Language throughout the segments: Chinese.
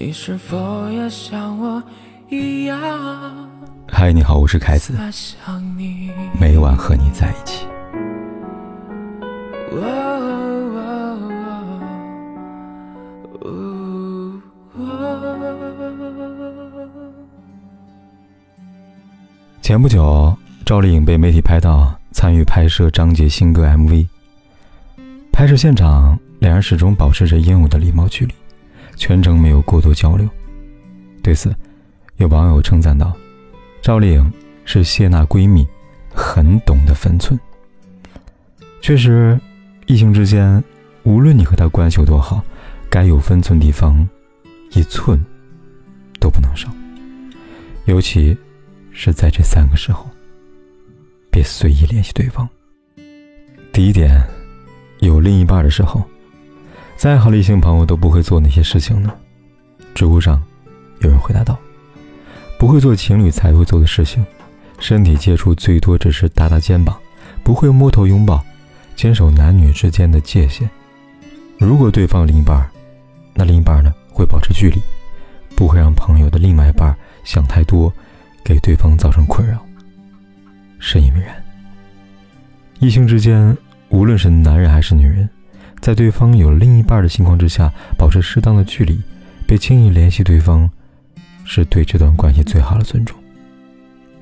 你是否也像我一样？嗨，你好，我是凯子，每晚和你在一起。前不久，赵丽颖被媒体拍到参与拍摄张杰新歌 MV。拍摄现场，两人始终保持着应有的礼貌距离。全程没有过多交流。对此，有网友称赞道：“赵丽颖是谢娜闺蜜，很懂得分寸。”确实，异性之间，无论你和他关系有多好，该有分寸地方，一寸都不能少。尤其是在这三个时候，别随意联系对方。第一点，有另一半的时候。再好的异性朋友都不会做那些事情呢。知乎上有人回答道：“不会做情侣才会做的事情，身体接触最多只是搭搭肩膀，不会摸头拥抱，坚守男女之间的界限。如果对方另一半，那另一半呢会保持距离，不会让朋友的另外一半想太多，给对方造成困扰。深以为然。异性之间，无论是男人还是女人。”在对方有另一半的情况之下，保持适当的距离，别轻易联系对方，是对这段关系最好的尊重。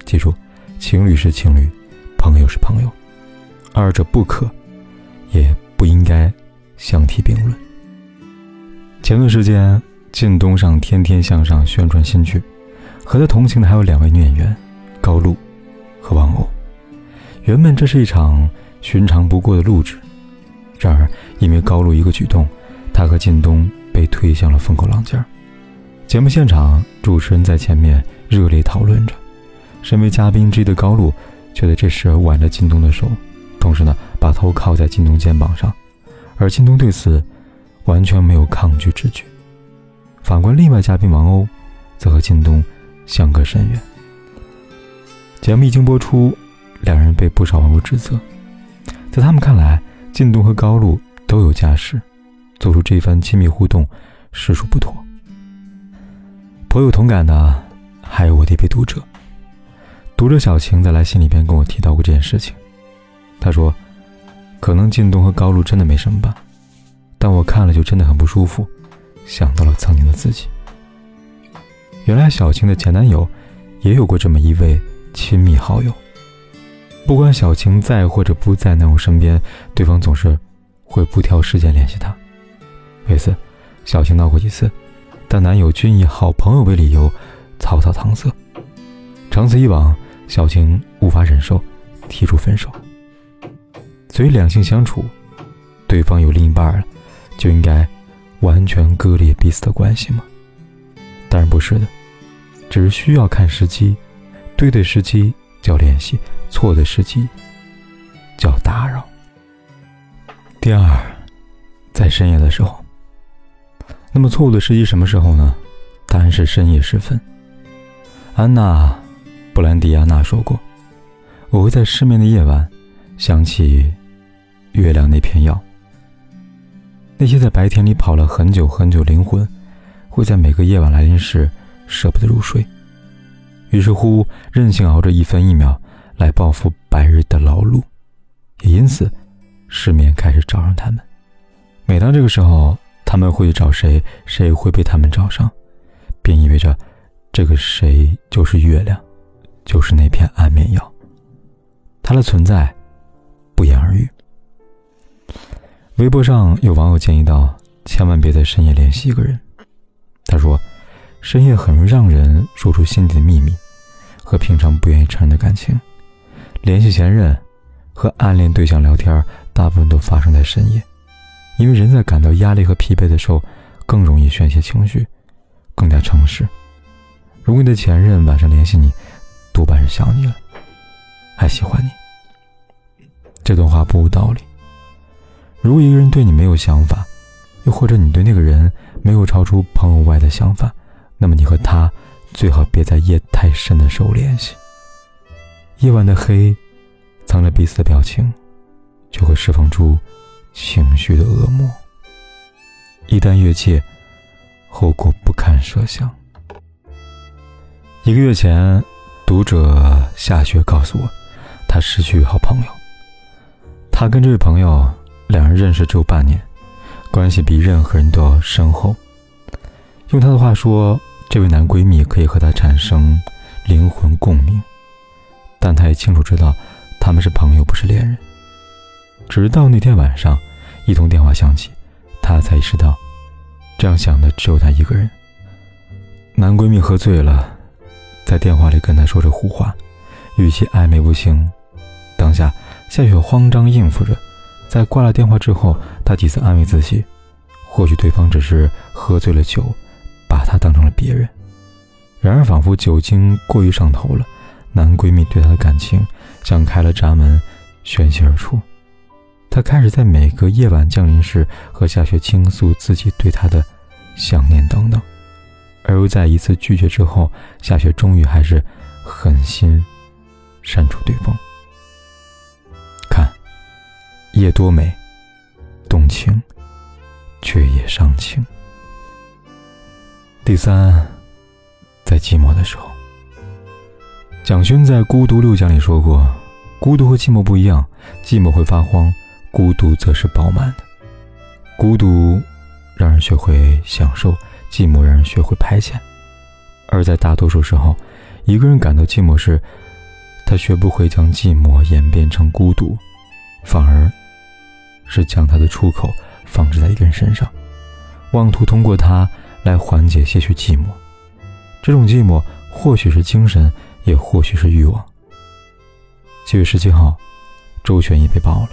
记住，情侣是情侣，朋友是朋友，二者不可，也不应该相提并论。前段时间，靳东上《天天向上》宣传新剧，和他同行的还有两位女演员高露和王鸥。原本这是一场寻常不过的录制。然而，因为高露一个举动，他和靳东被推向了风口浪尖。节目现场，主持人在前面热烈讨论着，身为嘉宾之一的高露却在这时挽着靳东的手，同时呢，把头靠在靳东肩膀上，而靳东对此完全没有抗拒之举。反观另外嘉宾王鸥，则和靳东相隔甚远。节目一经播出，两人被不少网友指责，在他们看来。靳东和高露都有家室，做出这番亲密互动，实属不妥。颇有同感的还有我的一位读者，读者小晴在来信里边跟我提到过这件事情。他说：“可能靳东和高露真的没什么吧，但我看了就真的很不舒服，想到了曾经的自己。原来小晴的前男友也有过这么一位亲密好友。”不管小晴在或者不在男友身边，对方总是会不挑时间联系她。有一次，小晴闹过几次，但男友均以好朋友为理由，草草搪塞。长此以往，小晴无法忍受，提出分手。所以两性相处，对方有另一半了，就应该完全割裂彼此的关系吗？当然不是的，只是需要看时机，对对时机就要联系。错的时机叫打扰。第二，在深夜的时候。那么错误的时机什么时候呢？答案是深夜时分。安娜·布兰迪亚娜说过：“我会在失眠的夜晚想起月亮那片药。那些在白天里跑了很久很久灵魂，会在每个夜晚来临时舍不得入睡，于是乎任性熬着一分一秒。”来报复白日的劳碌，也因此，失眠开始找上他们。每当这个时候，他们会去找谁，谁会被他们找上，便意味着这个谁就是月亮，就是那片安眠药。它的存在，不言而喻。微博上有网友建议道：“千万别在深夜联系一个人。”他说：“深夜很容易让人说出心底的秘密，和平常不愿意承认的感情。”联系前任和暗恋对象聊天，大部分都发生在深夜，因为人在感到压力和疲惫的时候，更容易宣泄情绪，更加诚实。如果你的前任晚上联系你，多半是想你了，还喜欢你。这段话不无道理。如果一个人对你没有想法，又或者你对那个人没有超出朋友外的想法，那么你和他最好别在夜太深的时候联系。夜晚的黑，藏着彼此的表情，就会释放出情绪的恶魔。一旦越界，后果不堪设想。一个月前，读者夏雪告诉我，她失去好朋友。她跟这位朋友两人认识只有半年，关系比任何人都要深厚。用她的话说，这位男闺蜜可以和她产生灵魂共鸣，但她也清楚知道他们是朋友，不是恋人。直到那天晚上，一通电话响起，她才意识到，这样想的只有她一个人。男闺蜜喝醉了。在电话里跟他说着胡话，语气暧昧不清。当下，夏雪慌张应付着。在挂了电话之后，她几次安慰自己，或许对方只是喝醉了酒，把她当成了别人。然而，仿佛酒精过于上头了，男闺蜜对她的感情像开了闸门，宣泄而出。他开始在每个夜晚降临时和夏雪倾诉自己对她的想念等等。而又在一次拒绝之后，夏雪终于还是狠心删除对方。看，夜多美，动情，却也伤情。第三，在寂寞的时候，蒋勋在《孤独六讲》里说过：“孤独和寂寞不一样，寂寞会发慌，孤独则是饱满的。孤独让人学会享受。”寂寞让人学会排遣，而在大多数时候，一个人感到寂寞时，他学不会将寂寞演变成孤独，反而是将他的出口放置在一个人身上，妄图通过他来缓解些许寂寞。这种寂寞或许是精神，也或许是欲望。七月十七号，周旋逸被爆了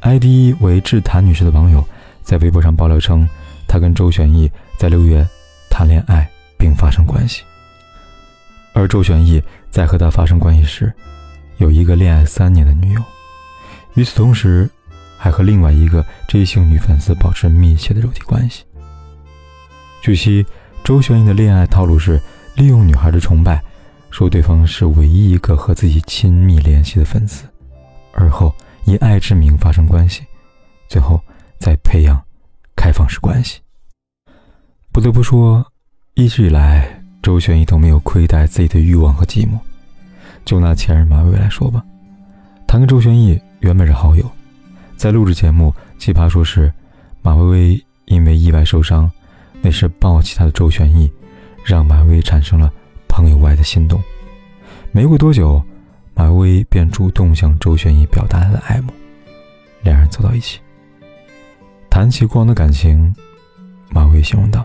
，ID 为“智谭女士”的网友在微博上爆料称，他跟周旋逸。在六月谈恋爱并发生关系，而周旋逸在和他发生关系时，有一个恋爱三年的女友，与此同时，还和另外一个 J 姓女粉丝保持密切的肉体关系。据悉，周旋逸的恋爱套路是利用女孩的崇拜，说对方是唯一一个和自己亲密联系的粉丝，而后以爱之名发生关系，最后再培养开放式关系。不得不说，一直以来，周旋一都没有亏待自己的欲望和寂寞。就拿前任马薇薇来说吧，他跟周旋逸原本是好友，在录制节目《奇葩说》时，马薇薇因为意外受伤，那时抱起他的周旋逸，让马薇薇产生了朋友外的心动。没过多久，马薇薇便主动向周旋逸表达他的爱慕，两人走到一起。谈起过往的感情，马薇薇形容道。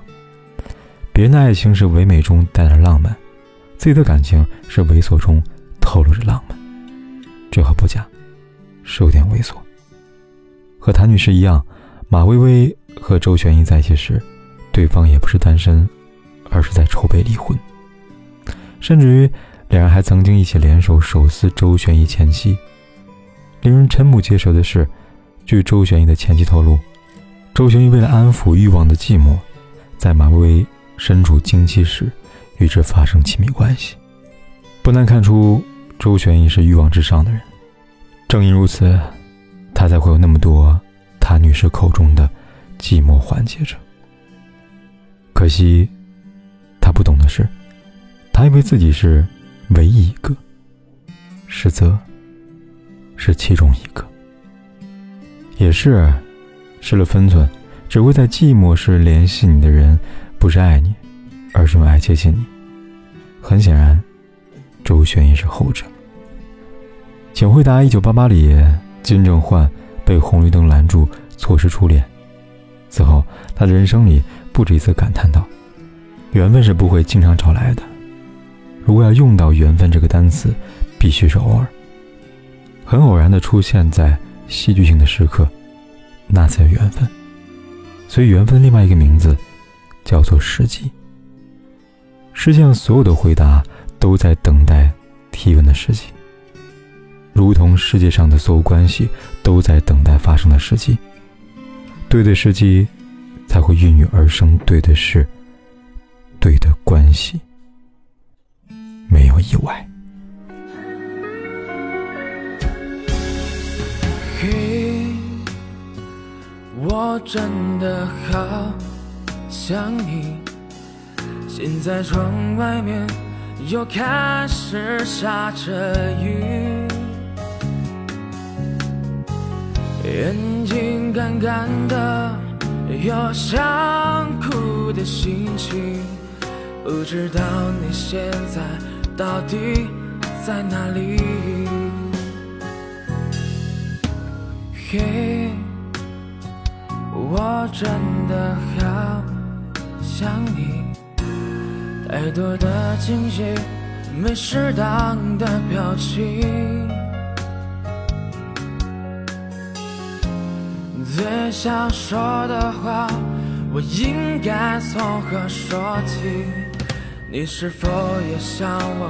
别人的爱情是唯美中带点浪漫，自己的感情是猥琐中透露着浪漫，这话不假，是有点猥琐。和谭女士一样，马薇薇和周旋逸在一起时，对方也不是单身，而是在筹备离婚，甚至于两人还曾经一起联手手撕周旋一前妻。令人瞠目结舌的是，据周旋一的前妻透露，周旋一为了安抚欲望的寂寞，在马薇薇。身处经期时，与之发生亲密关系，不难看出周旋一是欲望至上的人。正因如此，他才会有那么多他女士口中的寂寞缓解着。可惜，他不懂的是，他以为自己是唯一一个，实则是其中一个。也是失了分寸，只会在寂寞时联系你的人。不是爱你，而是用爱接近你。很显然，周旋也是后者。请回答：一九八八里，金正焕被红绿灯拦住，错失初恋。此后，他的人生里不止一次感叹道：“缘分是不会经常找来的。如果要用到缘分这个单词，必须是偶尔，很偶然的出现在戏剧性的时刻，那才有缘分。所以，缘分另外一个名字。”叫做时机。世界上所有的回答都在等待提问的时机，如同世界上的所有关系都在等待发生的时机。对的时机，才会孕育而生对的事，对的关系，没有意外。嘿，我真的好。想你。现在窗外面又开始下着雨，眼睛干干的，有想哭的心情。不知道你现在到底在哪里？嘿，我真的好想你。太多的惊喜，没适当的表情。最想说的话，我应该从何说起？你是否也像我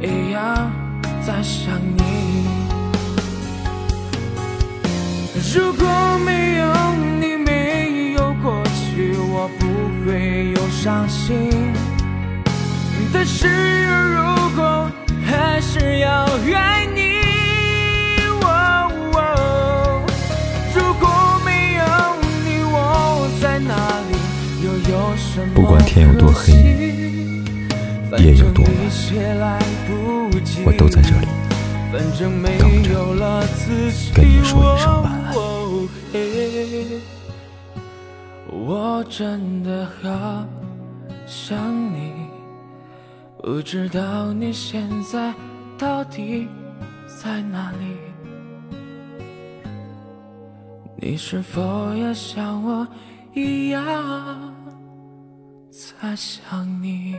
一样在想你？如果没有你，没有过去，我不会有伤心。但是如果还是要爱你，如果没有你，我在哪里？又有什么不管天有多黑。夜有多晚，我都在这里等着，跟你说一声晚安。我真的好想你，不知道你现在到底在哪里？你是否也像我一样？在想你。